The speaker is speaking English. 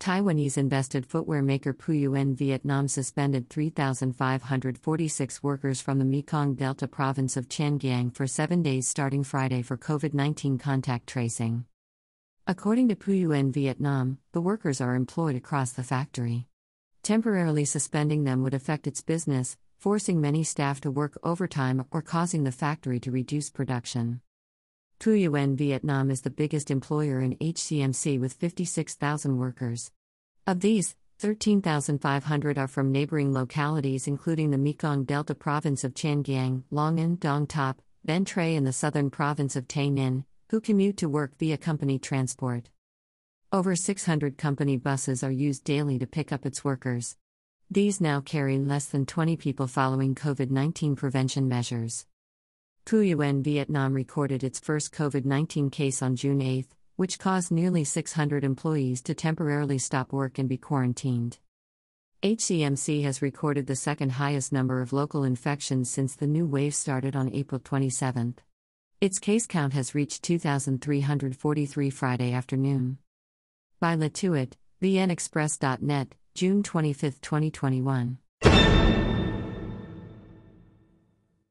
Taiwanese invested footwear maker PouYuen Vietnam suspended 3,546 workers from the Mekong Delta province of Giang for seven days starting Friday for COVID 19 contact tracing. According to PouYuen Vietnam, the workers are employed across the factory. Temporarily suspending them would affect its business, forcing many staff to work overtime or causing the factory to reduce production. PouYuen Vietnam is the biggest employer in HCMC with 56,000 workers. Of these, 13,500 are from neighboring localities including the Mekong Delta province of Tien Giang, Long An, Dong Thap, Ben Tre and the southern province of Tay Ninh, who commute to work via company transport. Over 600 company buses are used daily to pick up its workers. These now carry less than 20 people following COVID 19 prevention measures. PouYuen Vietnam recorded its first COVID 19 case on June 8, which caused nearly 600 employees to temporarily stop work and be quarantined. HCMC has recorded the second highest number of local infections since the new wave started on April 27. Its case count has reached 2,343 Friday afternoon. By Latuit, vnexpress.net, June 25, 2021.